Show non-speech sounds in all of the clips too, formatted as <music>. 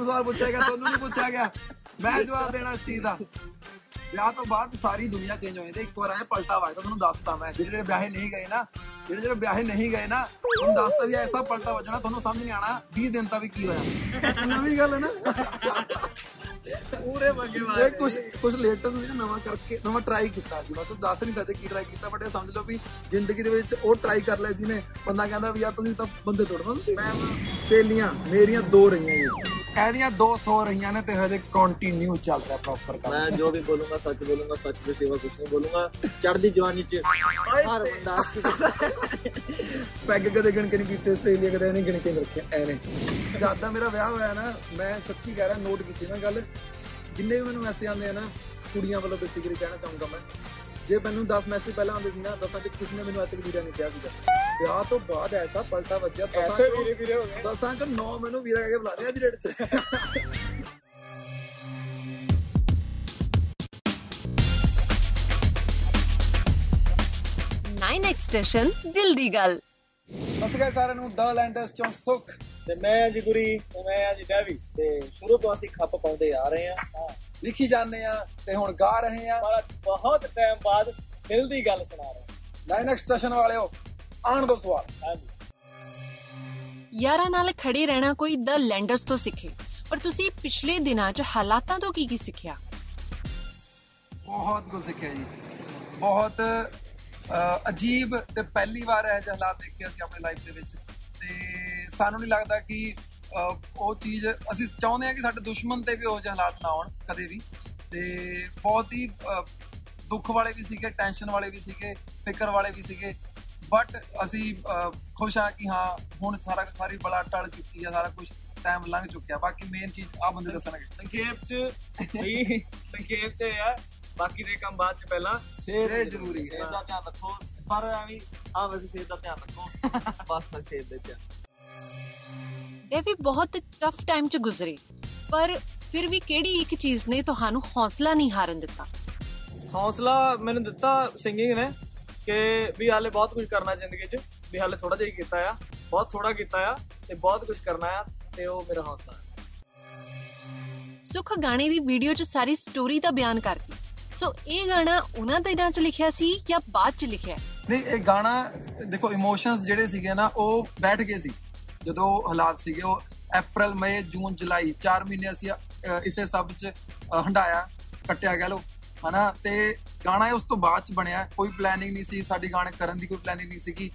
ਮੈਨੂੰ ਸਵਾਲ ਪੁੱਛਿਆ ਗਿਆ ਤੁਹਾਨੂੰ ਨਹੀਂ ਪੁੱਛਿਆ ਗਿਆ। ਮੈਂ ਜਵਾਬ ਦੇਣਾ ਚੀਜ਼ ਦਾ। ਵਿਆਹ ਤੋਂ ਬਾਅਦ ਸਾਰੀ ਦੁਨੀਆ ਚੇਂਜ ਹੋ ਜਾਂਦੀ ਹੈ। ਇੱਕ ਵਾਰ ਆਇਆ ਪਲਟਾ ਵੱਜਦਾ ਤੁਹਾਨੂੰ ਦੱਸਤਾ ਮੈਂ। ਜਿਹੜੇ ਜਿਹੜੇ ਵਿਆਹੇ ਨਹੀਂ ਗਏ ਨਾ ਜਿਹੜੇ ਜਿਹੜੇ ਵਿਆਹੇ ਨਹੀਂ ਗਏ ਨਾ ਤੁਹਾਨੂੰ ਦੱਸਤਾ ਵੀ ਐਸਾ ਪਲਟਾ ਵੱਜਣਾ ਤੁਹਾਨੂੰ ਸਮਝ ਨਹੀਂ ਆਣਾ 20 ਦਿਨ ਤੱਕ ਵੀ ਕੀ ਹੋਇਆ। ਨਵੀਂ ਗੱਲ ਹੈ ਨਾ। ਪੂਰੇ ਬੰਗੇ ਇਹ ਕੁਝ ਕੁਝ ਲੇਟੈਸਟ ਸੀ ਨਵਾਂ ਕਰਕੇ ਨਵਾਂ ਟਰਾਈ ਕੀਤਾ ਸੀ। ਬਸ ਦੱਸ ਨਹੀਂ ਸਕਦੇ ਕੀ ਟਰਾਈ ਕੀਤਾ ਬਟ ਇਹ ਸਮਝ ਲਓ ਵੀ ਜ਼ਿੰਦਗੀ ਦੇ ਵਿੱਚ ਉਹ ਟਰਾਈ ਕਰ ਲਿਆ ਜਿਹਨੇ। ਬੰਦਾ ਕਹਿੰਦਾ ਵੀ ਯਾਰ ਤੁਸੀਂ ਤਾਂ ਬੰਦੇ ਤੋੜਨਾ ਤੁਸੀਂ। ਸੇਲੀਆਂ ਮੇਰੀਆਂ ਦੋ ਰਹੀਆਂ ਜੀ। ਇਹਦੀਆਂ 200 ਰਹੀਆਂ ਨੇ ਤੇ ਹਜੇ ਕੰਟੀਨਿਊ ਚੱਲ ਰਿਹਾ ਪ੍ਰੋਪਰ ਕੰਮ। ਮੈਂ ਜੋ ਵੀ ਬੋਲੂੰਗਾ ਸੱਚ ਬੋਲੂੰਗਾ ਸੱਚ ਦੇ ਸਿਵਾ ਕੁਝ ਨਹੀਂ ਬੋਲੂੰਗਾ। ਚੜ੍ਹਦੀ ਜਵਾਨੀ ਚ ਹਰ ਬੰਦਾ ਪੈਗ ਕਦੇ ਗਿਣ ਕੇ ਨਹੀਂ ਪੀਤੇ ਸੇਲੀਆਂ ਕਦੇ ਨਹੀਂ ਗਿਣ ਕੇ ਰੱਖਿਆ ਐਨੇ ਜਦ ਦਾ ਮੇਰਾ ਵਿਆਹ ਹੋਇਆ ਨਾ ਮੈਂ ਸੱਚੀ ਕਹਿ ਰਿਹਾ ਨੋਟ ਕੀਤੀ ਮੈਂ ਗੱਲ। ਜਿੰਨੇ ਵੀ ਮੈਨੂੰ ਮੈਸੇਜ ਆਉਂਦੇ ਆ ਨਾ ਕੁੜੀਆਂ ਵੱਲੋਂ ਬੇਸਿਕਲੀ ਕਹਿਣਾ ਚਾਹੂੰਗਾ ਮੈਂ। ਜੇ ਮੈਨੂੰ 10 ਮੈਸੇਜ ਪਹਿਲਾਂ ਆਉਂਦੇ ਸੀ ਨਾ ਦਸਾਂ ਚ ਕਿਸੇ ਨੇ ਮੈਨੂੰ ਅੱਜ ਤੱਕ ਵੀਰਾ ਨਹੀਂ ਕਿਹਾ ਸੀਗਾ। ਵਿਆਹ ਤੋਂ ਬਾਅਦ ਐਸਾ ਪਲਟਾ ਵੱਜਿਆ ਦਸਾਂ ਐਸੇ ਵੀਰੇ ਵੀਰੇ ਹੋ ਗਏ। ਦਸਾਂ ਚ 9 ਮੈਨੂੰ ਵੀਰਾ ਕਹਿ ਕੇ ਬੁਲਾ ਰਿਹਾ ਅੱਜ ਡੇਟ ਚ। 9x ਸਟੇਸ਼ਨ ਦਿਲ ਦੀ ਗੱਲ ਸਤਿ ਸ਼੍ਰੀ ਅਕਾਲ ਸਾਰਿਆਂ ਨੂੰ ਦ ਲੈਂਡਸ ਚੋਂ ਸੁਖ। ਤੇ ਮੈਂ ਜੀ ਗੁਰੀ ਤੇ ਮੈਂ ਆ ਜੀ ਡੈਵੀ। ਤੇ ਸ਼ੁਰੂ ਤੋਂ ਅਸੀਂ ਖੱਪ ਪਾਉਂਦੇ ਆ ਰਹੇ ਆ ਲਿਖੀ ਜਾਂਦੇ ਆ ਤੇ ਹੁਣ ਗਾ ਰਹੇ ਆ। ਬਹੁਤ ਟਾਈਮ ਬਾਅਦ ਦਿਲ ਦੀ ਗੱਲ ਸੁਣਾ ਰਹੇ ਲਾਈਨ ਸਟੇਸ਼ਨ ਵਾਲਿਓ ਆਣ ਦੋ ਸਵਾਲ। ਹਾਂ ਜੀ ਯਾਰਾਂ ਨਾਲ ਖੜੇ ਰਹਿਣਾ ਕੋਈ ਦ ਲੈਂਡਰਸ ਤੋਂ ਸਿੱਖੇ ਪਰ ਤੁਸੀਂ ਪਿਛਲੇ ਦਿਨਾਂ 'ਚ ਹਾਲਾਤਾਂ ਤੋਂ ਕੀ ਕੀ ਸਿੱਖਿਆ? ਬਹੁਤ ਕੁਝ ਸਿੱਖਿਆ ਜੀ। ਬਹੁਤ ਅਜੀਬ ਤੇ ਪਹਿਲੀ ਵਾਰ ਇਹ ਜਿਹੇ ਹਾਲਾਤ ਦੇਖੇ ਅਸੀਂ ਆਪਣੀ ਲਾਈਫ ਦੇ ਵਿੱਚ। ਤੇ ਸਾਨੂੰ ਨਹੀਂ ਲੱਗਦਾ ਕਿ ਉਹ ਚੀਜ਼ ਅਸੀਂ ਚਾਹੁੰਦੇ ਹਾਂ ਕਿ ਸਾਡੇ ਦੁਸ਼ਮਣ ਤੇ ਵੀ ਉਹ ਜਿਹੇ ਹਾਲਾਤ ਨਾ ਆਉਣ ਕਦੇ ਵੀ। ਤੇ ਬਹੁਤ ਹੀ ਦੁੱਖ ਵਾਲੇ ਵੀ ਸੀਗੇ ਟੈਨਸ਼ਨ ਵਾਲੇ ਵੀ ਸੀਗੇ ਫਿਕਰ ਵਾਲੇ ਵੀ ਸੀਗੇ। ਬਟ ਅਸੀਂ ਖੁਸ਼ ਹਾਂ ਕਿ ਹਾਂ ਹੁਣ ਸਾਰਾ ਸਾਰੀ ਬਲਾ ਟਲ ਚੁੱਕੀ ਹੈ ਸਾਰਾ ਕੁਝ ਟਾਈਮ ਲੰਘ ਚੁੱਕਿਆ। ਬਾਕੀ ਮੇਨ ਚੀਜ਼ ਆ ਬੰਦੇ ਦੱਸਣਗੇ ਸੰਖੇਪ ਚ ਵੀ ਸੰਖੇਪ ਚ ਆ ਬਾਕੀ ਦੇ ਕੰਮ ਬਾਅਦ ਚ ਪਹਿਲਾਂ ਸਿਹਤ ਜ਼ਰੂਰੀ ਹੈ। ਸਿਹਤ ਦਾ ਧਿਆਨ ਰੱਖੋ। ਪਰ ਐਵੇਂ ਆ ਵੈਸੇ ਸਿਹਤ ਦਾ ਧਿਆਨ ਰੱਖੋ। <laughs> ਬਸ ਬਸ ਸਿਹਤ ਦੇ ਧਿਆਨ। ਇਹ ਵੀ ਬਹੁਤ ਟਫ ਟਾਈਮ 'ਚ ਗੁਜ਼ਰੇ। ਪਰ ਫਿਰ ਵੀ ਕਿਹੜੀ ਇੱਕ ਚੀਜ਼ ਨੇ ਤੁਹਾਨੂੰ ਹੌਸਲਾ ਨਹੀਂ ਹਾਰਨ ਦਿੱਤਾ? ਹੌਸਲਾ ਮੈਨੂੰ ਦਿੱਤਾ ਸਿੰਗਿੰਗ ਨੇ ਕਿ ਵੀ ਹਾਲੇ ਬਹੁਤ ਕੁਝ ਕਰਨਾ ਜ਼ਿੰਦਗੀ 'ਚ ਵੀ ਹਾਲੇ ਥੋੜਾ ਜਿਹਾ ਹੀ ਕੀਤਾ ਆ ਬਹੁਤ ਥੋੜਾ ਕੀਤਾ ਆ ਤੇ ਬਹੁਤ ਕੁਝ ਕਰਨਾ ਆ ਤੇ ਉਹ ਮੇਰਾ ਹੌਸਲਾ ਹੈ ਸੁਖ ਗਾਣੇ ਦੀ ਵੀਡੀਓ 'ਚ ਸਾਰੀ ਸਟੋਰੀ ਤਾਂ ਬਿਆਨ ਕਰਤੀ। ਸੋ ਇਹ ਗਾਣਾ ਉਹਨਾਂ ਦਿਨਾਂ 'ਚ ਲਿਖਿਆ ਸੀ ਜਾਂ ਬਾਅਦ 'ਚ ਲਿਖਿਆ? ਨਹੀਂ ਇਹ ਗਾਣਾ ਦੇਖੋ ਇਮੋਸ਼ਨਸ ਜਿਹੜੇ ਸੀਗੇ ਨਾ ਉਹ ਬੈਠ ਗਏ ਸੀ। ਜਦੋਂ ਹਾਲਾਤ ਸੀਗੇ ਉਹ April ਮਈ ਜੂਨ ਜੁਲਾਈ 4 ਮਹੀਨੇ ਅਸੀਂ ਅਹ, ਇਸੇ ਸਭ ਚ ਅਹ, ਹੰਡਾਇਆ ਕੱਟਿਆ ਗਿਆ ਲੋ ਹਨਾ? ਤੇ ਗਾਣਾ ਇਹ ਉਸ ਤੋਂ ਬਾਅਦ ਚ ਬਣਿਆ। ਕੋਈ ਪਲੈਨਿੰਗ ਨਹੀਂ ਸੀ ਸਾਡੀ ਗਾਣੇ ਕਰਨ ਦੀ ਕੋਈ ਪਲੈਨਿੰਗ ਨਹੀਂ ਸੀਗੀ।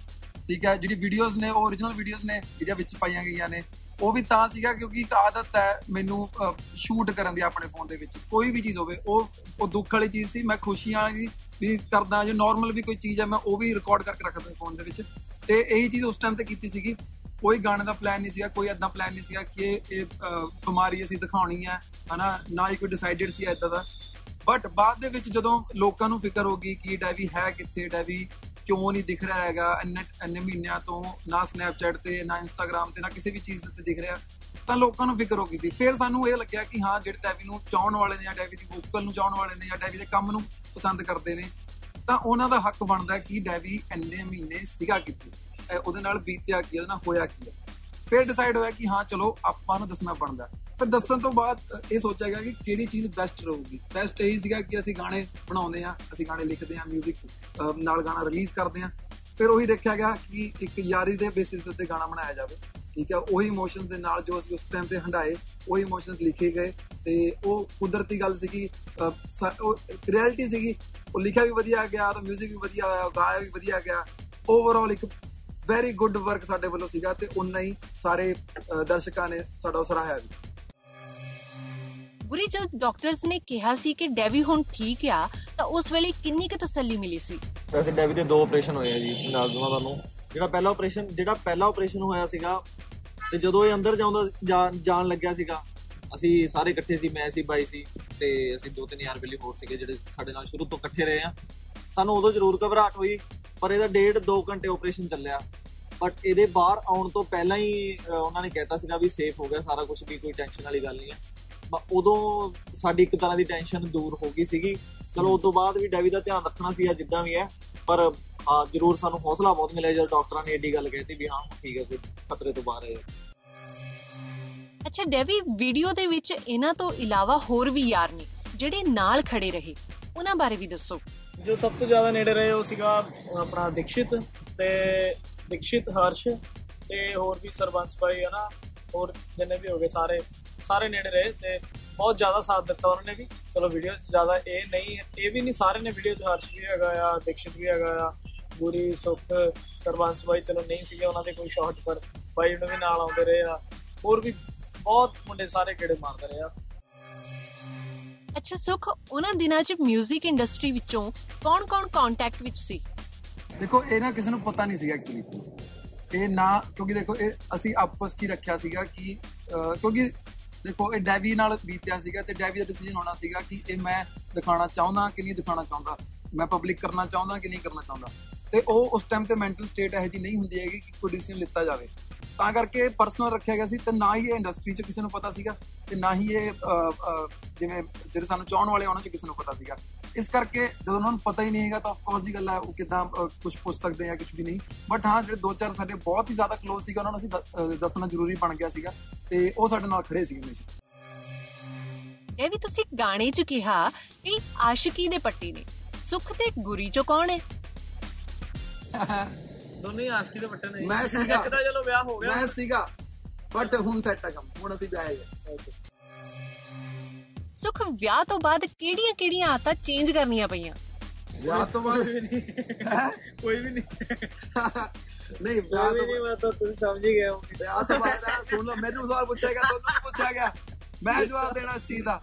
ਠੀਕ ਹੈ? ਜਿਹੜੀ ਵੀਡੀਓਜ਼ ਨੇ ਉਹ origignal ਵੀਡੀਓਜ਼ ਨੇ ਜਿਹੜੀਆਂ ਵਿੱਚ ਪਾਈਆਂ ਗਈਆਂ ਨੇ। ਉਹ ਵੀ ਤਾਂ ਸੀਗਾ ਕਿਉਂਕਿ ਇੱਕ ਆਦਤ ਹੈ ਮੈਨੂੰ ਸ਼ੂਟ ਕਰਨ ਦੀ ਆਪਣੇ ਫੋਨ ਦੇ ਵਿੱਚ। ਕੋਈ ਵੀ ਚੀਜ਼ ਹੋਵੇ ਉਹ ਉਹ ਦੁੱਖ ਵਾਲੀ ਚੀਜ਼ ਸੀ ਮੈਂ ਖੁਸ਼ੀਆਂ ਦੀ ਵੀ ਕਰਦਾ। ਜੋ ਨਾਰਮਲ ਵੀ ਕੋਈ ਚੀਜ਼ ਹੈ ਮੈਂ ਉਹ ਵੀ ਰਿਕਾਰਡ ਕਰਕੇ ਰੱਖਦਾ ਫੋਨ ਦੇ ਵਿੱਚ। ਤੇ ਇਹੀ ਚੀਜ਼ ਉਸ ਟਾਈਮ ਤੇ ਕੀਤੀ ਸੀਗੀ। ਕੋਈ ਗਾਣੇ ਦਾ ਪਲਾਨ ਨਹੀਂ ਸੀਗਾ ਕੋਈ ਐਦਾਂ ਪਲਾਨ ਨਹੀਂ ਸੀਗਾ ਕਿ ਇਹ- ਇਹ ਅਹ, ਬਿਮਾਰੀ ਅਸੀਂ ਦਿਖਾਉਣੀ ਹੈ ਹਨਾ? ਨਾ ਹੀ ਕੋਈ ਡਿਸਾਈਡਡ ਸੀ ਐਦਾਂ ਦਾ। ਬਟ ਬਾਅਦ ਦੇ ਵਿੱਚ ਜਦੋਂ ਲੋਕਾਂ ਨੂੰ ਫਿਕਰ ਹੋ ਗਈ ਕਿ ਡੈਵੀ ਹੈ ਕਿੱਥੇ ਡੈਵੀ ਕਿਉਂ ਨਹੀਂ ਦਿਖ ਰਿਹਾ ਹੈਗਾ ਇੰਨੇ ਇੰਨੇ ਮਹੀਨਿਆਂ ਤੋਂ ਨਾ ਸਨੈਪਚੈਟ ਤੇ ਨਾ ਇੰਸਟਾਗ੍ਰam ਤੇ ਨਾ ਕਿਸੇ ਵੀ ਚੀਜ਼ ਤੇ ਦਿਖ ਰਿਹਾ ਤਾਂ ਲੋਕਾਂ ਨੂੰ ਫਿਕਰ ਹੋ ਗਈ ਸੀ। ਫਿਰ ਸਾਨੂੰ ਇਹ ਲੱਗਿਆ ਕਿ ਹਾਂ ਜਿਹੜੇ ਡੈਵੀ ਨੂੰ ਚਾਹਣ ਵਾਲੇ ਨੇ ਜਾਂ ਡੈਵੀ ਦੀ ਵੋਕਲ ਨੂੰ ਚਾਹਣ ਵਾਲੇ ਨੇ ਜਾਂ ਡੈਵੀ ਦੇ ਕੰਮ ਨੂੰ ਪਸੰਦ ਕਰਦੇ ਨੇ ਤਾਂ ਉਹਨਾਂ ਦਾ ਹੱਕ ਬਣਦਾ ਹੈ ਕਿ ਡੈਵੀ ਇੰਨੇ ਮਹੀਨੇ ਸੀਗਾ ਕਿੱਥੇ। ਇਹ ਉਹਦੇ ਨਾਲ ਬੀਤਿਆ ਕੀ ਉਹਦੇ ਨਾਲ ਹੋਇਆ ਕੀ ਹੈ ਫਿਰ ਡਿਸਾਈਡ ਹੋਇਆ ਕਿ ਹਾਂ ਚਲੋ ਆਪਾਂ ਨੂੰ ਦੱਸਣਾ ਬਣਦਾ ਫਿਰ ਦੱਸਣ ਤੋਂ ਬਾਅਦ ਅ, ਇਹ ਸੋਚਿਆ ਗਿਆ ਕਿ ਕਿਹੜੀ ਚੀਜ਼ ਬੈਸਟ ਰਹੂਗੀ ਬੈਸਟ ਇਹੀ ਸੀਗਾ ਕਿ ਅਸੀਂ ਗਾਣੇ ਬਣਾਉਂਦੇ ਆ ਅਸੀਂ ਗਾਣੇ ਲਿਖਦੇ ਆ 뮤직 ਨਾਲ ਗਾਣਾ ਰਿਲੀਜ਼ ਕਰਦੇ ਆ ਫਿਰ ਉਹੀ ਦੇਖਿਆ ਗਿਆ ਕਿ ਇੱਕ ਯਾਰੀ ਦੇ ਬੇਸਿਸ ਤੇ ਉੱਤੇ ਗਾਣਾ ਬਣਾਇਆ ਜਾਵੇ ਠੀਕ ਹੈ ਉਹੀ ਇਮੋਸ਼ਨਸ ਦੇ ਨਾਲ ਜੋ ਅਸੀਂ ਉਸ ਟਾਈਮ ਤੇ ਹੰਡਾਏ ਉਹੀ ਇਮੋਸ਼ਨਸ ਲਿਖੇ ਗਏ ਤੇ ਉਹ ਕੁਦਰਤੀ ਗੱਲ ਸੀਗੀ ਅ, ਸਾ- ਉਹ ਰਿਐਲਿਟੀ ਸੀਗੀ ਉਹ ਲਿਖਿਆ ਵੀ ਵਧੀਆ ਗਿਆ ਤਾਂ 뮤직 ਵੀ ਵਧੀਆ ਹੋਇਆ ਗਾਇਆ ਵੀ ਵਧੀਆ ਗਿਆ ਓਵਰਆਲ ਇੱਕ ਵੈਰੀ ਗੁੱਡ ਵਰਕ ਸਾਡੇ ਵੱਲੋਂ ਸੀਗਾ ਤੇ ਉਨਾ ਹੀ ਸਾਰੇ ਦਰਸ਼ਕਾਂ ਨੇ ਸਾਡਾ ਸਰਾਹਿਆ ਵੀ। ਗੁਰੀ ਜਦ ਡਾਕਟਰਸ ਨੇ ਕਿਹਾ ਸੀ ਕਿ ਡੈਵੀ ਹੁਣ ਠੀਕ ਆ ਤਾਂ ਉਸ ਵੇਲੇ ਕਿੰਨੀ ਕੁ ਤਸੱਲੀ ਮਿਲੀ ਸੀ? ਵੈਸੇ ਡੈਵੀ ਦੇ ਦੋ ਆਪਰੇਸ਼ਨ ਹੋਏ ਆ ਜੀ ਨਾਲ ਦਵਾਂ ਤੁਹਾਨੂੰ ਜਿਹੜਾ ਪਹਿਲਾ ਆਪਰੇਸ਼ਨ ਜਿਹੜਾ ਪਹਿਲਾ ਆਪਰੇਸ਼ਨ ਹੋਇਆ ਸੀਗਾ ਤੇ ਜਦੋਂ ਇਹ ਅੰਦਰ ਜਾਉਂਦਾ ਜਾਣ- ਜਾਣ ਲੱਗਿਆ ਸੀਗਾ ਅਸੀਂ ਸਾਰੇ ਇਕੱਠੇ ਸੀ ਮੈਂ ਸੀ ਬਾਈ ਸੀ ਤੇ ਅਸੀਂ ਦੋ ਤਿੰਨ ਯਾਰ ਬੇਲੀ ਹੋਰ ਸੀਗੇ ਜਿਹੜੇ ਸਾਡੇ ਨਾਲ ਸ਼ੁਰੂ ਤੋਂ ਇਕੱਠੇ ਰਹੇ ਆ। ਸਾਨੂੰ ਉਦੋਂ ਜ਼ਰੂਰ ਘਬਰਾਹਟ ਹੋਈ ਪਰ ਇਹਦਾ ਡੇਢ 2 ਘੰਟੇ ਆਪਰੇਸ਼ਨ ਚੱਲਿਆ। ਬਟ ਇਹਦੇ ਬਾਹਰ ਆਉਣ ਤੋਂ ਪਹਿਲਾਂ ਹੀ ਅਹ, ਉਹਨਾਂ ਨੇ ਕਹਿਤਾ ਸੀਗਾ ਵੀ ਸੇਫ ਹੋ ਗਿਆ ਸਾਰਾ ਕੁਝ ਵੀ ਕੋਈ ਟੈਨਸ਼ਨ ਵਾਲੀ ਗੱਲ ਨਹੀਂ ਹੈ। ਬ- ਉਦੋਂ ਸਾਡੀ ਇੱਕ ਤਰ੍ਹਾਂ ਦੀ ਟੈਨਸ਼ਨ ਦੂਰ ਹੋ ਗਈ ਸੀਗੀ। ਚਲੋ ਉਸ ਤੋਂ ਬਾਅਦ ਵੀ ਡੈਵੀ ਦਾ ਧਿਆਨ ਰੱਖਣਾ ਸੀ ਜਿੱਦਾਂ ਵੀ ਹੈ। ਪਰ ਹਾਂ ਜ਼ਰੂਰ ਸਾਨੂੰ ਹੌਸਲਾ ਬਹੁਤ ਮਿਲਿਆ ਜਦੋਂ ਡਾਕਟਰਾਂ ਨੇ ਏਡੀ ਗੱਲ ਕਹਿਤੀ ਵੀ ਹਾਂ ਠੀਕ ਹੈ ਕੋਈ ਖਤਰੇ ਤੋਂ ਬਾਹਰ ਹੈ। ਅੱਛਾ ਡੈਵੀ ਵੀਡੀਓ ਦੇ ਵਿੱਚ ਇਹਨਾਂ ਤੋਂ ਇਲਾਵਾ ਹੋਰ ਵੀ ਯਾਰ ਨੇ ਜਿਹੜੇ ਨਾਲ ਖੜੇ ਰਹੇ। ਉਹਨਾਂ ਬਾਰੇ ਵੀ ਦੱਸੋ। ਜੋ ਸਭ ਤੋਂ ਜ਼ਿਆਦਾ ਨੇੜੇ ਰਹੇ ਉਹ ਸੀਗਾ ਆਪਣਾ ਦੀਕਸ਼ਿਤ ਤੇ ਦੀਕਸ਼ਿਤ ਹਰਸ਼ ਤੇ ਹੋਰ ਵੀ ਸਰਬੰਸ ਭਾਈ ਹੈ ਨਾ ਹੋਰ ਜਿੰਨੇ ਵੀ ਹੋਗੇ ਸਾਰੇ ਸਾਰੇ ਨੇੜੇ ਰਹੇ ਤੇ ਬਹੁਤ ਜ਼ਿਆਦਾ ਸਾਥ ਦਿੱਤਾ ਉਹਨਾਂ ਨੇ ਵੀ। ਚਲੋ ਵੀਡੀਓ 'ਚ ਜ਼ਿਆਦਾ ਇਹ ਨਹੀਂ, ਇਹ ਵੀ ਨਹੀਂ ਸਾਰੇ ਨੇ ਵੀਡੀਓ 'ਚ ਹਰਸ਼ ਵੀ ਹੈਗਾ ਆ, ਦੀਕਸ਼ਿਤ ਵੀ ਹੈਗਾ ਆ ਗੁਰੀ ਸੁਖ ਸਰਬੰਸ ਭਾਈ ਚਲੋ ਨਹੀਂ ਸੀਗੇ ਉਹਨਾਂ ਦੇ ਕੋਈ ਸ਼ਾਟ ਪਰ ਭਾਈ ਨੂੰ ਵੀ ਨਾਲ ਆਉਂਦੇ ਰਹੇ ਆ, ਹੋਰ ਵੀ ਬਹੁਤ ਮੁੰਡੇ ਸਾਰੇ ਕਿਹੜੇ ਮਾਰਦੇ ਰਹੇ ਆ। ਅੱਛਾ ਸੁਖ ਉਹਨਾਂ ਦਿਨਾਂ 'ਚ 뮤직 ਇੰਡਸਟਰੀ ਵਿੱਚੋਂ ਕੌਣ-ਕੌਣ ਕੰਟੈਕਟ ਵਿੱਚ ਸੀ? ਦੇਖੋ ਇਹ ਨਾ ਕਿਸੇ ਨੂੰ ਪਤਾ ਨਹੀਂ ਸੀਗਾ ਐਕਚੁਅਲੀ ਇਹ ਨਾ ਕਿਉਂਕਿ ਦੇਖੋ ਇਹ ਅਸੀਂ ਆਪਸ 'ਚ ਹੀ ਰੱਖਿਆ ਸੀਗਾ ਕਿ ਅਹ, ਕਿਉਂਕਿ ਦੇਖੋ ਇਹ ਡੈਵੀ ਨਾਲ ਬੀਤਿਆ ਸੀਗਾ ਤੇ ਡੈਵੀ ਦਾ ਡਿਸੀਜਨ ਹੋਣਾ ਸੀਗਾ ਕਿ ਇਹ ਮੈਂ ਦਿਖਾਉਣਾ ਚਾਹੁੰਦਾ ਕਿ ਨਹੀਂ ਦਿਖਾਉਣਾ ਚਾਹੁੰਦਾ। ਮੈਂ ਪਬਲਿਕ ਕਰਨਾ ਚਾਹੁੰਦਾ ਕਿ ਨਹੀਂ ਕਰਨਾ ਚਾਹੁੰਦਾ। ਤੇ ਉਹ ਉਸ ਟਾਈਮ ਤੇ ਮੈਂਟਲ ਸਟੇਟ ਇਹੋ ਜਿਹੀ ਨਹੀਂ ਹੁੰਦੀ ਹੈਗੀ ਕਿ ਕੋਈ ਡਿਸੀਜਨ ਲਿੱਤਾ ਜਾਵੇ। ਤਾਂ ਕਰਕੇ ਪਰਸਨਲ ਰੱਖਿਆ ਗਿਆ ਸੀ ਤੇ ਨਾ ਹੀ ਇਹ ਇੰਡਸਟਰੀ 'ਚ ਕਿਸੇ ਨੂੰ ਪਤਾ ਸੀਗਾ ਤੇ ਨਾ ਹੀ ਇਹ ਜਿਵੇਂ ਜਿਹੜੇ ਸਾਨੂੰ ਚਾਹਣ ਵਾਲੇ ਉਹਨਾਂ 'ਚ ਕਿਸੇ ਨੂੰ ਪਤਾ ਸੀਗਾ। ਇਸ ਕਰਕੇ ਜਦੋਂ ਉਹਨਾਂ ਨੂੰ ਪਤਾ ਹੀ ਨਹੀਂ ਹੈਗਾ ਤਾਂ ਆਫ ਕੋਰਸ ਦੀ ਗੱਲ ਹੈ ਉਹ ਕਿਦਾਂ ਕੁਝ ਪੁੱਛ ਸਕਦੇ ਆ ਕੁਝ ਵੀ ਨਹੀਂ। ਬਟ ਹਾਂ ਜਿਹੜੇ ਦੋ ਚਾਰ ਸਾਡੇ ਬਹੁਤ ਹੀ ਜ਼ਿਆਦਾ ਕਲੋਜ਼ ਸੀਗਾ ਉਹਨਾਂ ਨੂੰ ਅਸੀਂ ਦੱਸਣਾ ਜ਼ਰੂਰੀ ਬਣ ਗਿਆ ਸੀਗਾ ਤੇ ਉਹ ਸਾਡੇ ਨਾਲ ਖੜੇ ਸੀਗੇ ਹਮੇਸ਼ਾ। ਇਹ ਵੀ ਤੁਸੀਂ ਗਾਣੇ 'ਚ ਕਿਹਾ ਕਿ ਆਸ਼ਿਕੀ ਦੇ ਪੱਟੀ ਨੇ। ਸੁਖ ਤੇ ਗੁਰੀ 'ਚੋਂ ਕੌਣ ਹੈ? <laughs> ਦੋਨੇ ਹੀ ਆਸ਼ਕੀ ਦੇ ਵੱਟੇ ਨੇ ਮੈਂ ਸੀਗਾ। ਇੱਕ ਤਾਂ ਚਲੋ ਵਿਆਹ ਹੋ ਗਿਆ। ਮੈਂ ਸੀਗਾ ਬਟ ਹੁਣ ਸੈੱਟ ਆ ਕੰਮ ਹੁਣ ਅਸੀਂ ਵਿਆਹੇ ਗਏ ਸੁਖ ਵਿਆਹ ਤੋਂ ਬਾਅਦ ਕਿਹੜੀਆਂ-ਕਿਹੜੀਆਂ ਆਦਤਾਂ ਚੇਂਜ ਕਰਨੀਆਂ ਪਈਆਂ? ਵਿਆਹ ਤੋਂ ਬਾਅਦ ਹੈਂ? ਕੋਈ ਵੀ ਨਹੀਂ। ਨਹੀਂ ਵਿਆਹ ਤੋਂ ਨਹੀਂ ਮੈਂ ਤਾਂ ਤੁਸੀਂ ਸਮਝ ਹੀ ਗਏ ਹੋ ਵਿਆਹ ਤੋਂ ਬਾਅਦ ਨਾ ਸੁਣ ਲਓ ਮੈਨੂੰ ਸਵਾਲ ਪੁੱਛਿਆ ਗਿਆ ਤੁਹਾਨੂੰ ਨਹੀਂ ਪੁੱਛਿਆ ਗਿਆ। ਮੈਂ ਜਵਾਬ ਦੇਣਾ ਇਸ ਚੀਜ਼ ਦਾ।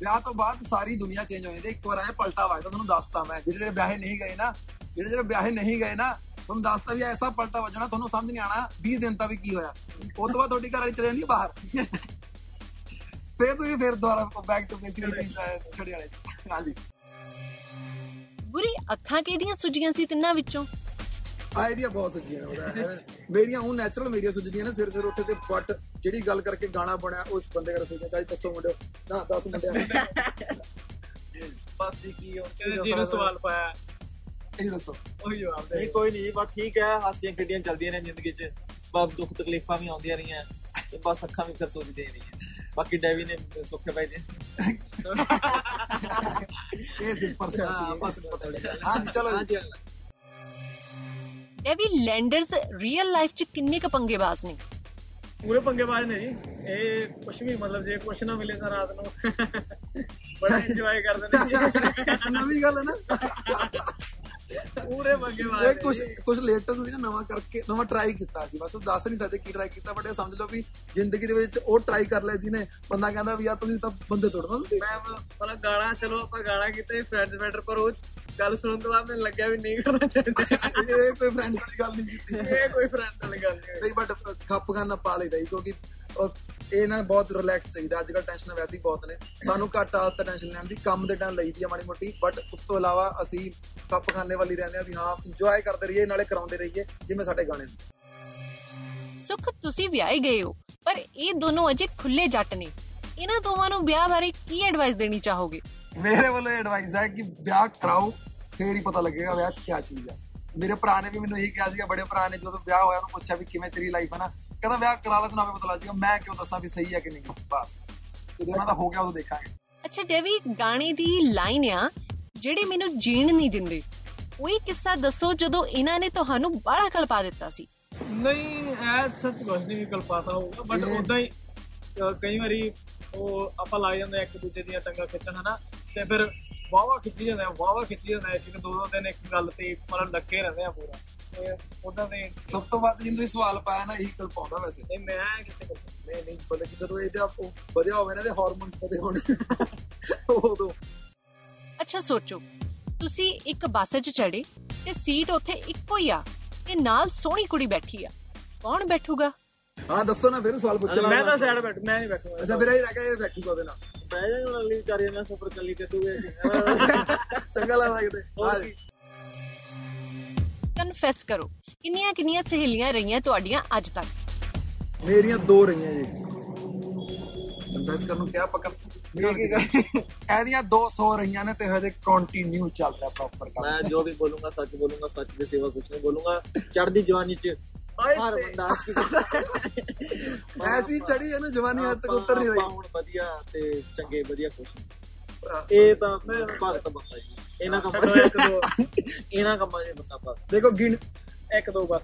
ਵਿਆਹ ਤੋਂ ਬਾਅਦ ਸਾਰੀ ਦੁਨੀਆ ਚੇਂਜ ਹੋ ਜਾਂਦੀ ਹੈ। ਇੱਕ ਵਾਰ ਆਇਆ ਪਲਟਾ ਵਜਦਾ ਤੁਹਾਨੂੰ ਦੱਸਤਾ ਮੈਂ। ਜਿਹੜੇ ਜਿਹੜੇ ਵਿਆਹੇ ਨਹੀਂ ਗਏ ਨਾ ਜਿਹੜੇ ਜਿਹੜੇ ਵਿਆਹੇ ਨਹੀਂ ਗਏ ਨਾ ਤੁਹਾਨੂੰ ਦੱਸਤਾ ਵੀ ਐਸਾ ਪਲਟਾ ਵਜਣਾ ਤੁਹਾਨੂੰ ਸਮਝ ਨਹੀਂ ਆਣਾ 20 ਦਿਨ ਤੱਕ ਵੀ ਕੀ ਹੋਇਆ। ਉਸ ਤੋਂ ਬਾਅਦ ਤੁਹਾਡੀ ਘਰ ਵਾਲੀ ਚਲੇ ਜਾਂਦੀ ਹੈ ਬਾਹਰ। ਫਿਰ ਤੁਸੀਂ ਫਿਰ ਦੁਬਾਰਾ ਬੈਕ ਟੂ ਬੇਸਿਕ ਰੂਟੀਨ ਛੜੇ ਵਾਲੇ। ਹਾਂਜੀ। ਗੁਰੀ ਅੱਖਾਂ ਕਿਹਦੀਆਂ ਸੁੱਜੀਆਂ ਸੀ ਤਿੰਨਾਂ ਵਿੱਚੋਂ? ਆ ਇਹਦੀਆਂ ਬਹੁਤ ਸੁੱਜੀਆਂ ਨੇ ਮੇਰੀਆਂ ਉਹ ਨੈਚੁਰਲ ਮੇਰੀਆਂ ਸੁੱਜਦੀਆਂ ਨੇ ਸਿਰ ਸਿਰ ਉੱਠੇ ਤੇ ਬਟ ਜਿਹੜੀ ਗੱਲ ਕਰਕੇ ਗਾਣਾ ਬਣਿਆ ਉਸ ਬੰਦੇ ਕਰ ਸੁੱਜਿਆ ਚਾਹੀ ਦੱਸੋ ਮੁੰਡਿਓ ਨਾ 10 ਮੁੰਡਿਆਂ ਬਸ ਜੀ ਕੀ ਕੀ ਜਿਹਨੂੰ ਸਵਾਲ ਪਾਇਆ। ਇਹ ਦੱਸੋ। ਉਹੀ ਜਵਾਬ ਦੇ ਨਹੀਂ ਕੋਈ ਨਹੀਂ ਬਸ ਠੀਕ ਹੈ ਹਾਸੀਆਂ ਖੇਡੀਆਂ ਚੱਲਦੀਆਂ ਨੇ ਜ਼ਿੰਦਗੀ 'ਚ। ਬਸ ਦੁੱਖ ਤਕਲੀਫਾਂ ਵੀ ਆਉਂਦੀਆਂ ਰਹੀਆਂ ਤੇ ਬਸ ਅੱਖਾਂ ਵੀ ਫਿਰ ਸੋਚਦੀਆਂ ਹੀ ਰਹੀਆਂ। ਬਾਕੀ ਡੈਵੀ ਨੇ ਸੁੱਖੇ ਭਾਈ ਨੇ। <laughs> ਇਹ ਸੈਟ ਹਾਂ, ਸੀ ਬਸ ਪਤਾ ਲੱਗਾ। ਹਾਂਜੀ ਚਲੋ ਜੀ। ਹਾਂਜੀ ਇਹ ਵੀ ਲੈਂਡਰਸ ਰੀਅਲ ਲਾਈਫ 'ਚ ਕਿੰਨੇ ਕ ਪੰਗੇਬਾਜ਼ ਨੇ? ਪੂਰੇ ਪੰਗੇਬਾਜ਼ ਨੇ ਜੀ। ਇਹ ਕੁਛ ਵੀ ਮਤਲਬ ਜੇ ਕੁਛ ਨਾ ਮਿਲੇ ਤਾਂ ਰਾਤ ਨੂੰ। ਬੜਾ ਇੰਜੋਏ ਕਰਦੇ ਨੇ। ਜੀ। <laughs> ਨਵੀਂ ਗੱਲ ਹੈ ਨਾ। ਪੂਰੇ ਪੰਗੇਬਾਜ਼ ਇਹ ਨੇ ਕੁਝ। ਕੁਝ ਲੇਟੈਸਟ ਸੀ ਨਾ ਨਵਾਂ ਕਰਕੇ ਨਵਾਂ ਟਰਾਈ ਕੀਤਾ ਸੀ। ਬਸ ਦੱਸ ਨਹੀਂ ਸਕਦੇ ਕੀ ਟਰਾਈ ਕੀਤਾ ਬਟ ਇਹ ਸਮਝ ਲਓ ਵੀ ਜ਼ਿੰਦਗੀ ਦੇ ਵਿੱਚ ਉਹ ਟਰਾਈ ਕਰ ਲਿਆ ਜਿਹਨੇ। ਬੰਦਾ ਕਹਿੰਦਾ ਵੀ ਯਾਰ ਤੁਸੀਂ ਤਾਂ ਬੰਦੇ ਤੋੜਨਾ ਤੁਸੀਂ। ਮੈਂ ਮਤਲਬ ਗਾਣਾ ਚਲੋ ਆਪਾਂ ਗਾਣਾ ਕੀਤਾ ਫਰੈਂਡ ਮੈਟਰ ਪਰ ਉਹ ਗੱਲ ਸੁਣਨ ਤੋਂ ਬਾਅਦ ਮੈਨੂੰ ਲੱਗਿਆ ਵੀ ਨਹੀਂ ਕਰਨਾ ਚਾਹੀਦਾ। ਇਹ ਕੋਈ ਫਰੈਂਡ ਵਾਲੀ ਗੱਲ ਨਹੀਂ ਕੀਤੀ। ਇਹ ਕੋਈ ਫਰੈਂਡ ਵਾਲੀ ਗੱਲ ਨਹੀਂ ਬਟ ਖੱਪ ਖਾਨਾ ਪਾ ਲਈਦਾ ਕਿਉਂਕਿ ਉਹ ਇਹ ਨਾ ਬਹੁਤ ਰਿਲੈਕਸ ਚਾਹੀਦਾ ਅੱਜ ਕੱਲ ਟੈਨਸ਼ਨ ਵੈਸੇ ਹੀ ਬਹੁਤ ਨੇ। ਸਾਨੂੰ ਘੱਟ ਆਦਤ ਟੈਨਸ਼ਨ ਲੈਣ ਦੀ ਕੰਮ ਦੇ ਟਾਈਮ ਲਈਦੀ ਆ ਮਾੜੀ ਮੋਟੀ ਬਟ ਉਸ ਤੋਂ ਇਲਾਵਾ ਅਸੀਂ ਖੱਪ ਖਾਨੇ ਵਾਲੀ ਰਹਿੰਦੇ ਆ ਵੀ ਹਾਂ ਇੰਜੋਏ ਕਰਦੇ ਰਹੀਏ ਨਾਲੇ ਕਰਾਉਂਦੇ ਰਹੀਏ ਜਿਵੇਂ ਸਾਡੇ ਗਾਣੇ ਹੁੰਦੇ। ਸੁਖ ਤੁਸੀਂ ਵਿਆਹੇ ਗਏ ਹੋ ਪਰ ਇਹ ਦੋਨੋਂ ਅਜੇ ਖੁੱਲੇ ਜੱਟ ਨੇ। ਇਹਨਾਂ ਦੋਵਾਂ ਨੂੰ ਵਿਆਹ ਬਾਰੇ ਕੀ ਐਡਵਾਈਸ ਦੇਣੀ ਚਾਹੋਗੇ? ਮੇਰੇ ਵੱਲੋਂ ਐਡਵਾਈਸ ਹੈ ਕਿ ਵਿਆਹ ਕਰਾਓ ਫੇਰ ਹੀ ਪਤਾ ਲੱਗੇਗਾ ਵਿਆਹ ਕੀ ਚੀਜ਼ ਹੈ ਮੇਰੇ ਭਰਾ ਨੇ ਵੀ ਮੈਨੂੰ ਇਹੀ ਕਿਹਾ ਸੀਗਾ ਬੜੇ ਭਰਾ ਨੇ ਜਦੋਂ ਵਿਆਹ ਹੋਇਆ ਉਹਨੂੰ ਪੁੱਛਿਆ ਵੀ ਕਿਵੇਂ ਤੇਰੀ ਲਾਈਫ ਹੈ ਨਾ। ਕਹਿੰਦਾ ਵਿਆਹ ਕਰਾ ਲੈ ਤੈਨੂੰ ਆਪੇ ਪਤਾ ਲੱਗ ਜਾਏਗਾ ਮੈਂ ਕਿਉਂ ਦੱਸਾਂ ਵੀ ਸਹੀ ਹੈ ਕਿ ਨਹੀਂ। ਬਸ। ਜਦੋਂ ਉਹਨਾਂ ਦਾ ਹੋ ਗਿਆ ਉਦੋਂ ਦੇਖਾਂਗੇ। ਅੱਛਾ ਡੇਵੀ ਗਾਣੇ ਦੀ ਲਾਈਨ ਆ ਜਿਹੜੀ ਮੈਨੂੰ ਜੀਣ ਨਹੀਂ ਦਿੰਦੇ ਕੋਈ ਕਿੱਸਾ ਦੱਸੋ ਜਦੋਂ ਇਹਨਾਂ ਨੇ ਤੁਹਾਨੂੰ ਬੜਾ ਕਲਪਾ ਦਿੱਤਾ ਸੀ। ਨਹੀਂ ਐ ਸੱਚ ਕੁਝ ਨਹੀਂ ਕਲਪਾਤਾ ਹੋਊਗਾ ਬਟ ਉਦਾਂ ਹੀ ਕਈ ਵਾਰੀ ਉਹ ਆਪਾਂ ਲਾ ਜਾਂਦੇ ਆ ਇੱਕ ਦੂਜੇ ਦੀਆਂ ਟੰਗਾ ਖਿੱਚਣ ਹਨਾ? ਤੇ ਫਿਰ ਵਾਵਾ ਖਿੱਚੀ ਜਾਂਦੇ ਆ ਵਾਵਾ ਖਿੱਚੀ ਜਾਂਦੇ ਆ ਕਿ ਦੋ ਦੋ ਦਿਨ ਇੱਕ ਗੱਲ ਤੇ ਮਤਲਬ ਲੱਗੇ ਰਹਿੰਦੇ ਆ ਪੂਰਾ। ਤੇ ਉਦਾਂ ਦੇ ਸਭ ਤੋਂ ਵੱਧ ਤੁਸੀਂ ਸਵਾਲ ਪਾਇਆ ਨਾ ਇਹੀ ਕਲ ਪਾਉਂਦਾ ਵੈਸੇ। ਨਹੀਂ ਮੈਂ ਕਿੱਥੇ ਕਰਦਾ ਨਹੀਂ ਨਹੀਂ ਬਲਕਿ ਜਦੋਂ ਇਹਦੇ ਆਪ ਵਧਿਆ ਹੋਵੇ ਨਾ ਇਹਦੇ ਹਾਰਮੋਨਸ ਵਧੇ ਹੋਣ। ਉਦੋਂ। ਅੱਛਾ ਸੋਚੋ। ਤੁਸੀਂ ਇੱਕ ਬੱਸ 'ਚ ਚੜੇ ਤੇ ਸੀਟ ਉੱਥੇ ਇੱਕੋ ਹੀ ਆ ਤੇ ਨਾਲ ਸੋਹਣੀ ਕੁੜੀ ਬੈਠੀ ਆ। ਕੌਣ ਬੈਠੂਗਾ? ਹਾਂ ਦੱਸੋ ਨਾ ਫਿਰ ਸਵਾਲ ਪੁੱਛਿਆ ਮੈਂ ਤਾਂ ਸਾਈਡ ਬੈਠ ਮੈਂ ਨਹੀਂ ਬੈਠੂਗਾ। ਅੱਛਾ ਫਿਰ ਇਹ ਰਹਿ ਗਿਆ ਇਹ ਬੈਠੂਗਾ ਉਹਦੇ ਨਾਲ। ਬਹਿ ਜਾ ਹੁਣ ਅਗਲੀ ਵਿਚਾਰੀ ਨਾਲ ਸਫਰ ਕੱਲੀ ਕੱਟੂਗੇ ਚੰਗਾ ਲੱਗਦਾ ਕਿਤੇ। ਕਨਫੈਸ ਕਰੋ। ਕਿੰਨੀਆਂ ਕਿੰਨੀਆਂ ਸਹੇਲੀਆਂ ਰਹੀਆਂ ਤੁਹਾਡੀਆਂ ਅੱਜ ਤੱਕ? ਮੇਰੀਆਂ ਦੋ ਰਹੀਆਂ ਜੀ। ਕੰਫੈਸ ਕਰਨ ਨੂੰ ਕਿਹਾ ਪਕੜ ਕੀ ਕੀ ਕਰ ਇਹਦੀਆਂ 200 ਰਹੀਆਂ ਨੇ ਤੇ ਹਜੇ ਕੰਟੀਨਿਊ ਚੱਲਦਾ ਪ੍ਰੋਪਰ ਕੰਮ। ਮੈਂ ਜੋ ਵੀ ਬੋਲੂੰਗਾ ਸੱਚ ਬੋਲੂੰਗਾ ਸੱਚ ਦੀ ਸੇਵਾ ਕੁਛ ਨਹੀਂ ਬੋਲੂੰਗਾ। ਚੜ੍ਹਦੀ ਜਵਾਨੀ ਚ ਹਰ ਬੰਦਾ ਐਸੀ ਚੜੀ ਇਹਨੂੰ ਜਵਾਨੀ ਹੱਦ ਤੱਕ ਉਤਰ ਨਹੀਂ ਰਹੀ। ਹੁਣ ਵਧੀਆ ਤੇ ਚੰਗੇ ਵਧੀਆ ਖੁਸ਼ ਇਹ ਤਾਂ ਭਗਤ ਬੰਦਾ ਜੀ। ਇਹਨਾਂ ਕੰਮਾਂ। ਇੱਕ ਦੋ ਇਹਨਾਂ ਕੰਮਾਂ 'ਚ ਬੰਦਾ ਭਗਤ ਦੇਖੋ ਗਿਣ ਇੱਕ ਦੋ ਬਸ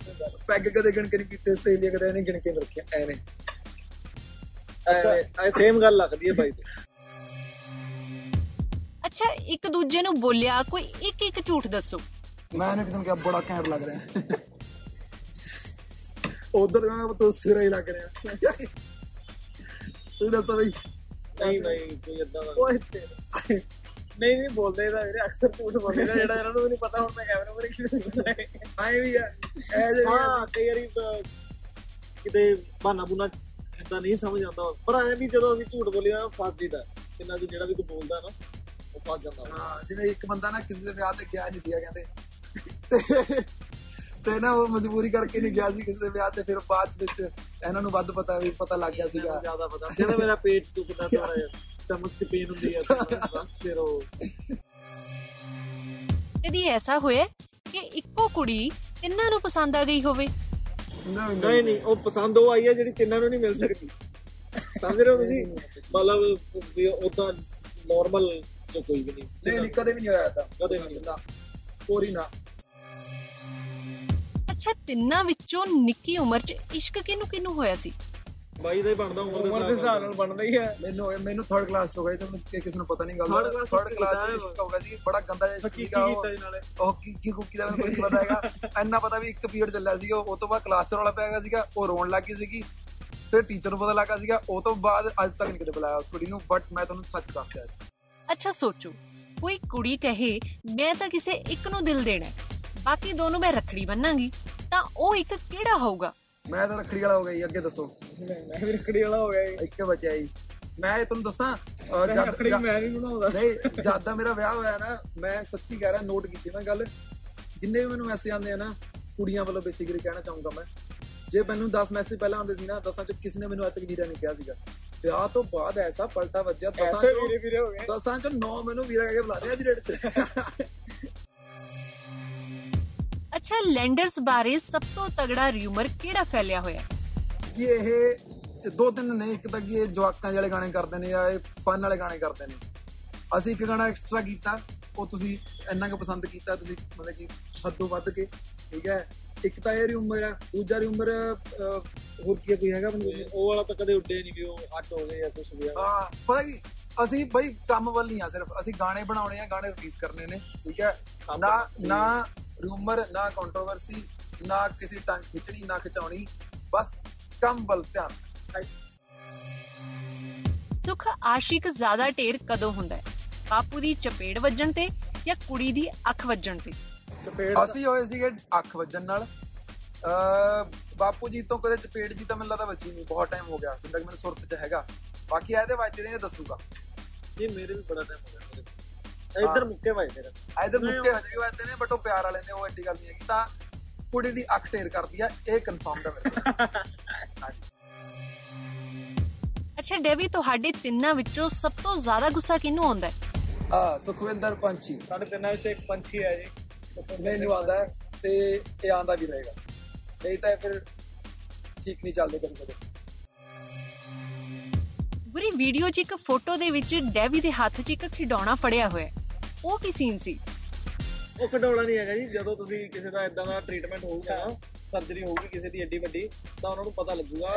ਪੈਗ ਕਦੇ ਗਿਣ ਕੇ ਨਹੀਂ ਕੀਤੇ ਆਸਟ੍ਰੇਲੀਆ ਕਦੇ ਇਹਨੇ ਗਿਣ ਕੇ ਨਹੀਂ ਰੱਖਿਆ ਐਨੇ ਐ ਸੇਮ ਗੱਲ ਲੱਗਦੀ ਹੈ ਬਾਈ ਤੇ। ਅੱਛਾ ਇੱਕ ਦੂਜੇ ਨੂੰ ਬੋਲਿਆ ਕੋਈ ਇੱਕ ਇੱਕ ਝੂਠ ਦੱਸੋ। ਮੈਂ ਇਹਨੂੰ ਇੱਕਦਮ ਕਿਹਾ ਬੜਾ ਘੈਂਟ ਲੱਗ ਰਿਹਾ। ਉਧਰ ਮੈਂ ਤੋ ਸਿਰਾ ਹੀ ਲੱਗ ਰਿਹਾ। ਤੂੰ ਦੱਸ ਬਈ। ਨਹੀਂ ਨਹੀਂ ਕੋਈ ਇਦਾਂ ਦਾ ਓਏ ਤੇਰੇ। ਨਹੀਂ ਨਹੀਂ ਬੋਲਦੇ ਇਹਦਾ ਵੀਰੇ ਅਕਸਰ ਝੂਠ ਬੋਲਦੇ ਨੇ ਜਿਹੜਾ ਇਹਨਾਂ ਨੂੰ ਵੀ ਨਹੀਂ ਪਤਾ ਹੁਣ ਮੈਂ ਕੈਮਰੇ ਮੂਹਰੇ ਕੀ ਦੱਸਣਾ ਹੈ ਆਏ ਵੀ ਆ ਐ ਜੇ ਹਾਂ ਕਈ ਵਾਰੀ ਕਿਤੇ ਬਹਾਨਾ ਬੁਨਾ ਤਾਂ ਨਹੀਂ ਸਮਝ ਆਉਂਦਾ। ਪਰ ਐ ਵੀ ਜਦੋਂ ਅਸੀਂ ਝੂਠ ਬੋਲੀਦਾ ਫਸ ਜੀਦਾ ਕਿੰਨਾ ਵੀ ਜਿਹੜਾ ਵੀ ਕੋਈ ਬੋਲਦਾ ਨਾ ਉਹ ਫਸ ਜਾਂਦਾ। ਹਾਂ ਜਿਵੇਂ ਇੱਕ ਬੰਦਾ ਨਾ ਕਿਸੇ ਦੇ ਵਿਆਹ ਤੇ ਗਿਆ ਨਹੀਂ ਸੀਗਾ ਕਹਿੰਦੇ। ਤੇ ਤੇ ਨਾ ਉਹ ਮਜਬੂਰੀ ਕਰਕੇ ਨਹੀਂ ਗਿਆ ਸੀ ਕਿਸੇ ਦੇ ਵਿਆਹ ਤੇ ਫਿਰ ਬਾਅਦ ਵਿੱਚ ਇਹਨਾਂ ਨੂੰ ਵੱਧ ਪਤਾ ਵੀ ਪਤਾ ਲੱਗ ਗਿਆ ਸੀਗਾ। ਸੀਗਾ ਜ਼ਿਆਦਾ ਪਤਾ। ਕਹਿੰਦਾ ਮੇਰਾ ਪੇਟ ਦੁਖਦਾ ਥੋੜਾ ਜਿਹਾ। ਸਟਮਕ ਚ ਪੇਨ ਹੁੰਦੀ ਹੈ ਤੇ ਬਸ ਫਿਰ ਉਹ ਕਦੀ ਐਸਾ ਹੋਇਆ ਕਿ ਇੱਕੋ ਕੁੜੀ ਤਿੰਨਾਂ ਨੂੰ ਪਸੰਦ ਆ ਗਈ ਹੋਵੇ? ਨਹੀਂ ਨਹੀਂ। ਨਹੀਂ ਉਹ ਪਸੰਦ ਉਹ ਆਈ ਹੈ ਜਿਹੜੀ ਤਿੰਨਾਂ ਨੂੰ ਨਹੀਂ ਮਿਲ ਸਕਦੀ। ਸਮਝ ਰਹੇ ਹੋ ਤੁਸੀਂ? ਮਤਲਬ ਉਦਾਂ ਨਾਰਮਲ ਚ ਕੋਈ ਵੀ ਨਹੀਂ। ਨਹੀਂ ਨਹੀਂ ਕਦੇ ਵੀ ਨਹੀਂ ਹੋਇਆ ਤਾਂ। ਕਦੇ ਵੀ ਨਹੀਂ। ਨਾ ਕੋਰੀ ਨਾ। ਅੱਛਾ ਤਿੰਨਾਂ ਵਿੱਚੋਂ ਨਿੱਕੀ ਉਮਰ 'ਚ ਇਸ਼ਕ ਕਿਹਨੂੰ ਕਿਹਨੂੰ ਹੋਇਆ ਸੀ? ਬਾਈ ਦਾ ਹੀ ਬਣਦਾ ਉਮਰ ਉਮਰ ਦੇ ਹਿਸਾਬ ਨਾਲ। ਬਣਦਾ ਹੀ ਹੈ। ਮੈਨੂੰ ਮੈਨੂੰ ਥਰਡ ਕਲਾਸ ਹੋ ਗਈ ਤਾਂ ਕਿਸੇ ਨੂੰ ਪਤਾ ਨਹੀਂ ਗੱਲ ਥਰਡ ਕਲਾਸ ਚ ਹੈ। ਗਿਆ ਸੀ ਬੜਾ ਗੰਦਾ ਜਿਹਾ ਕੀ ਸੀਗਾ ਉਹ ਕੀਤਾ ਜੀ ਨਾਲੇ। ਉਹ ਕੀ ਕੀ ਕੁੱਕੀ ਦਾ ਮੈਨੂੰ ਕੋਈ ਨਹੀਂ ਪਤਾ ਹੈਗਾ। ਇੰਨਾ ਪਤਾ ਵੀ ਇੱਕ ਪੀਰੀਅਡ ਚੱਲਿਆ ਸੀਗਾ ਉਹ ਤੋਂ ਬਾਅਦ ਕਲਾਸ ਚ ਰੌਲਾ ਪਿਆ ਗਿਆ ਸੀਗਾ ਉਹ ਰੋਣ ਲੱਗ ਗਈ ਸੀਗੀ। ਫਿਰ ਟੀਚਰ ਨੂੰ ਪਤਾ ਲੱਗਾ ਸੀਗਾ ਉਹ ਤੋਂ ਬਾਅਦ ਅੱਜ ਤੱਕ ਨਹੀਂ ਕਿਤੇ ਬੁਲਾਇਆ ਉਸ ਕੁੜੀ ਨੂੰ ਬਟ ਮੈਂ ਤੁਹਾਨੂੰ ਸੱਚ ਦੱਸਿਆ ਜੀ। ਅੱਛਾ ਸੋਚੋ। ਕੋਈ ਕੁੜੀ ਕਹੇ ਮੈਂ ਤਾਂ ਕਿਸੇ ਇੱਕ ਨੂੰ ਦਿਲ ਦੇਣਾ ਹੈ, ਬਾਕੀ ਦੋਨੋਂ ਮੈਂ ਰੱਖੜੀ ਬੰਨਾਂਗੀ। ਤਾਂ ਉਹ ਇੱਕ ਕਿਹੜਾ ਹੋਊਗਾ? ਮੈਂ ਤਾਂ ਰੱਖੜੀ ਵਾਲਾ ਹੋ ਗਿਆ ਜੀ ਅੱਗੇ ਦੱਸੋ। ਮੈਂ ਵੀ ਰੱਖੜੀ ਵਾਲਾ ਹੋ ਗਿਆ ਜੀ ਇੱਕ ਬਚਿਆ ਜੀ। ਮੈਂ ਇਹ ਤੁਹਾਨੂੰ ਦੱਸਾਂ ਅਹ ਜਦ ਰੱਖੜੀ ਮੈਂ ਨਹੀਂ ਬਣਾਉਂਦਾ। ਨਹੀਂ ਜਦ ਦਾ ਮੇਰਾ ਵਿਆਹ ਹੋਇਆ ਨਾ ਮੈਂ ਸੱਚੀ ਕਹਿ ਰਿਹਾ ਨੋਟ ਕੀਤੀ ਮੈਂ ਗੱਲ। ਜਿੰਨੇ ਵੀ ਮੈਨੂੰ ਮੈਸੇਜ ਆਉਂਦੇ ਆ ਨਾ ਕੁੜੀਆਂ ਵੱਲੋਂ ਬੇਸਿਕਲੀ ਕਹਿਣਾ ਚਾਹੂੰਗਾ ਮੈਂ। ਜੇ ਮੈਨੂੰ 10 ਮੈਸੇਜ ਪਹਿਲਾਂ ਆਉਂਦੇ ਸੀ ਨਾ ਦਸਾਂ ਚ ਕਿਸੇ ਨੇ ਮੈਨੂੰ ਅੱਜ ਤੱਕ ਵੀਰਾ ਨਹੀਂ ਕਿਹਾ ਸੀਗਾ। ਵਿਆਹ ਤੋਂ ਬਾਅਦ ਐਸਾ ਪਲਟਾ ਵੱਜਿਆ ਦਸਾਂ ਐਸੇ ਚੋਂ ਵੀਰੇ ਵੀਰੇ ਹੋ ਗਏ। ਦਸਾਂ ਚ 9 ਮੈਨੂੰ ਵੀਰਾ ਕਹਿ ਕੇ ਬੁਲਾ ਰਹੇ ਆ ਦੀ ਰੇਟ ਚ। ਅੱਛਾ ਲੈਂਡਰਸ ਬਾਰੇ ਸਭ ਤੋਂ ਤਗੜਾ ਰਿਊਮਰ ਕਿਹੜਾ ਫੈਲਿਆ ਹੋਇਆ? ਹੈ? ਕਿ ਇਹ ਦੋ ਤਿੰਨ ਨੇ ਇੱਕ ਤਾਂ ਕਿ ਇਹ ਜਵਾਕਾਂ ਵਾਲੇ ਗਾਣੇ ਕਰਦੇ ਨੇ ਜਾਂ ਇਹ ਫਨ ਵਾਲੇ ਗਾਣੇ ਕਰਦੇ ਨੇ। ਅਸੀਂ ਇੱਕ ਗਾਣਾ ਐਕਸਟਰਾ ਕੀਤਾ ਉਹ ਤੁਸੀਂ ਇੰਨਾ ਕੁ ਪਸੰਦ ਕੀਤਾ ਤੁਸੀਂ ਮਤਲਬ ਕਿ ਹੱਦੋਂ ਵੱਧ ਕੇ ਠੀਕ ਹੈ? ਇੱਕ ਤਾਂ ਇਹ ਰਿਊਮਰ ਆ ਦੂਜਾ ਰਿਊਮਰ ਹੋਰ ਕੀ ਕੋਈ ਹੈਗਾ ਬੰਦੇ ਉਹ ਵਾਲਾ ਤਾਂ ਕਦੇ ਉੱਡੇ ਨਹੀਂ ਵੀ ਉਹ ਅੱਡ ਹੋ ਗਏ ਜਾਂ ਕੁਝ ਵੀ। ਹਾਂ ਪਤਾ ਕੀ ਅਸੀਂ ਬਈ ਕੰਮ ਵੱਲ ਨਹੀਂ ਆ ਸਿਰਫ ਅਸੀਂ ਗਾਣੇ ਬਣਾਉਣੇ ਆ ਗਾਣੇ ਰਿਲੀਜ਼ ਕਰਨੇ ਨੇ ਠੀਕ ਹੈ? ਨਾ ਨਾ ਰਿਊਮਰ ਨਾ ਕੰਟਰੋਵਰਸੀ ਨਾ ਕਿਸੇ ਟੰਗ ਖਿੱਚਣੀ ਨਾ ਖਿਚਾਉਣੀ ਬਸ ਕੰਮ ਵੱਲ ਧਿਆਨ ਸੁਖ ਆਸ਼ਿਕ ਜ਼ਿਆਦਾ ਢੇਰ ਕਦੋਂ ਹੁੰਦਾ ਹੈ? ਬਾਪੂ ਦੀ ਚਪੇੜ ਵੱਜਣ ਤੇ ਜਾਂ ਕੁੜੀ ਦੀ ਅੱਖ ਵੱਜਣ ਤੇ? ਚਪੇੜ ਅਸੀਂ ਹੋਏ ਸੀਗੇ ਅੱਖ ਵੱਜਣ ਨਾਲ। ਅ ਬਾਪੂ ਜੀ ਤੋਂ ਕਦੇ ਚਪੇੜ ਜੀ ਤਾਂ ਮੈਨੂੰ ਲੱਗਦਾ ਵੱਜੀ ਨਹੀਂ ਬਹੁਤ ਟਾਈਮ ਹੋ ਗਿਆ ਜਿੰਦਾ ਤੱਕ ਮੈਨੂੰ ਸੁਰਤ 'ਚ ਹੈਗਾ। ਬਾਕੀ ਇਹਦੇ ਵੱਜਦੇ ਨੇ ਇਹ ਦੱਸੂਗਾ। ਨਹੀਂ ਮੇਰੇ ਵੀ ਬੜਾ ਟਾਈਮ ਹੋ ਗਿਆ ਇੱਧਰ ਮੁੱਕੇ ਭਾਈ ਮੇਰੇ ਇਧਰ ਮੁੱਕੇ ਵੱਜਦੇ ਨੇ ਬਟ ਉਹ ਪਿਆਰ ਵਾਲੇ ਨੇ ਉਹ ਐਡੀ ਗੱਲ ਨਹੀਂ ਹੈਗੀ। ਤਾਂ ਕੁੜੀ ਦੀ ਅੱਖ ਟੇਰ ਕਰਦੀ ਆ ਇਹ ਕਨਫਰਮ ਹੈ ਮੇਰੇ। <laughs> ਅੱਛਾ ਡੇਵੀ ਤੁਹਾਡੇ ਤਿੰਨਾਂ ਵਿੱਚੋਂ ਸਭ ਤੋਂ ਜ਼ਿਆਦਾ ਗੁੱਸਾ ਕਿਹਨੂੰ ਆਉਂਦਾ ਹੈ? ਆ ਸੁਖਵਿੰਦਰ ਪੰਛੀ। ਸਾਡੇ ਤਿੰਨਾਂ ਵਿੱਚ ਇੱਕ ਪੰਛੀ ਹੈ ਜੀ। ਮੈਨੂੰ ਆਉਂਦਾ ਹੈ ਤੇ ਇਹ ਆਂਦਾ ਵੀ ਰਹੇਗਾ। ਨਹੀਂ ਤਾਂ ਇਹ ਫਿਰ ਠੀਕ ਨਹੀਂ ਚੱਲਦੇ ਕਦੇ ਕਦੇ। ਗੁਰੀ ਵੀਡੀਓ 'ਚ ਇੱਕ ਫੋਟੋ ਦੇ ਵਿੱਚ ਡੈਵੀ ਦੇ ਹੱਥ 'ਚ ਇੱਕ ਖਿਡੌਣਾ ਫੜਿਆ ਹੋਇਆ ਹੈ। ਉਹ ਕੀ ਸੀਨ ਸੀ? ਉਹ ਕਢਾਉਣਾ ਨਹੀਂ ਹੈਗਾ ਜੀ। ਜਦੋਂ ਤੁਸੀਂ ਕਿਸੇ ਦਾ ਇਦਾਂ ਦਾ ਟ੍ਰੀਟਮੈਂਟ ਹੋਊਗਾ ਨਾ ਸਰਜਰੀ ਹੋਊਗੀ ਕਿਸੇ ਦੀ ਐਡੀ ਵੱਡੀ ਤਾਂ ਉਹਨਾਂ ਨੂੰ ਪਤਾ ਲੱਗੂਗਾ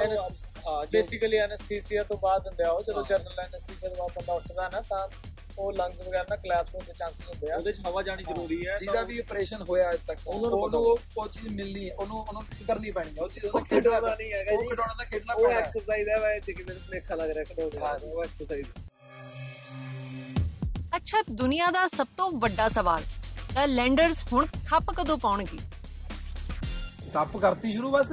ਉਹ ਬੇਸਿਕਲੀ ਐਨਸਥੀਸੀਆ ਤੋਂ ਬਾਅਦ ਹੁੰਦੇ ਆ ਉਹ ਜਦੋਂ ਜਨਰਲ ਐਨਸਥੀਸੀਆ ਤੋਂ ਬਾਅਦ ਬੰਦਾ ਉੱਠਦਾ ਨਾ ਤਾਂ ਉਹ ਲੰਗਸ ਵਗੈਰਾ ਨਾ ਕਲੈਪਸ ਹੋਣ ਦੇ ਚਾਂਸਸ ਹੁੰਦੇ ਆ ਉਹਦੇ 'ਚ ਹਵਾ ਜਾਣੀ ਜ਼ਰੂਰੀ ਹੈ ਜਿਹਦਾ ਵੀ ਆਪਰੇਸ਼ਨ ਹੋਇਆ ਅੱਜ ਤੱਕ ਉਹਨਾਂ ਉਹ ਉਹ ਚੀਜ਼ ਮਿਲਣੀ ਹੈ ਉਹਨੂੰ ਉਹਨੂੰ ਕਰਨੀ ਪੈਣੀ ਹੈ ਉਹ ਚੀਜ਼ ਉਹਨੂੰ ਖੇਡਣਾ ਖਿਡੌਣਾ ਨਹੀਂ ਹੈਗਾ ਉਹ। ਖਿਡੌਣਾ ਦਾ ਖੇਡਣਾ ਉਹ ਪੈਣਾ ਹੈ। ਐਕਸਰਸਾਈਜ਼ ਹੈ ਵੈ ਜੇ ਕਿਸੇ ਨੂੰ ਭੁਲੇਖਾ ਲੱਗ ਰਿਹਾ। ਦਾ ਉਹ ਐਕਸਰਸਾਈਜ਼ ਅੱਛਾ ਦੁਨੀਆ ਦਾ ਸਭ ਤੋਂ ਵੱਡਾ ਸਵਾਲ ਤਾਂ ਲੈਂਡਰਸ ਹੁਣ ਖੱਪ ਕਦੋਂ ਪਾਉਣਗੇ ਖੱਪ ਕਰਤੀ ਸ਼ੁਰੂ ਬਸ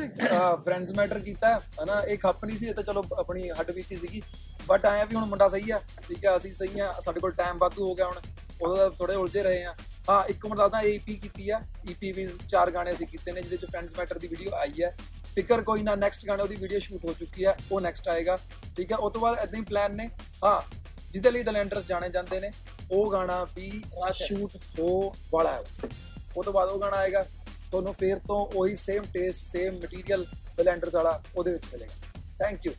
ਫਰੈਂਡਸ ਮੈਟਰ ਕੀਤਾ ਹਨਾ ਇਹ ਖੱਪ ਨਹੀਂ ਸੀ ਇਹ ਤਾਂ ਚਲੋ ਆਪਣੀ ਹੱਡ ਬੀਤੀ ਸੀਗੀ। ਬਟ ਆਇਆ ਵੀ ਹੁਣ ਮੁੰਡਾ ਸਹੀ ਆ ਠੀਕ ਆ ਅਸੀਂ ਸਹੀ ਆ ਸਾਡੇ ਕੋਲ ਟਾਈਮ ਵਾਧੂ ਹੋ ਗਿਆ ਹੁਣ ਉਹਦਾ ਥੋੜੇ ਉਲਝੇ ਰਹੇ ਆ। ਹਾਂ ਇੱਕ ਮਿੰਟ ਦੱਸਦਾ ਏਪੀ ਕੀਤੀ ਆ ਈਪੀ ਵੀ ਚਾਰ ਗਾਣੇ ਅਸੀਂ ਕੀਤੇ ਨੇ ਜਿਹਦੇ ਚ ਫਰੈਂਡਸ ਮੈਟਰ ਦੀ ਵੀਡੀਓ ਆਈ ਹੈ ਫਿਕਰ ਕੋਈ ਨਾ ਨੈਕਸਟ ਗਾਣੇ ਉਹਦੀ ਵੀਡੀਓ ਸ਼ੂਟ ਹੋ ਚੁੱਕੀ ਆ ਉਹ ਨੈਕਸਟ ਆਏਗਾ ਠੀਕ ਆ ਉਸ ਤੋਂ ਬਾਅਦ ਇਦਾਂ ਹੀ ਪਲਾਨ ਨੇ। ਹਾਂ ਜਿਹਦੇ ਲਈ ਦਲੈਂਡਰਸ ਜਾਣੇ ਜਾਂਦੇ ਨੇ ਉਹ ਗਾਣਾ ਵੀ ਸ਼ੂਟ ਹੋ ਵਾਲਾ ਹੈ। ਉਹ ਤੋਂ ਬਾਅਦ ਉਹ ਗਾਣਾ ਆਏਗਾ ਤੁਹਾਨੂੰ ਫੇਰ ਤੋਂ ਉਹੀ same taste same material blenders ਵਾਲਾ ਉਹਦੇ ਵਿੱਚ ਮਿਲੇਗਾ। Thank you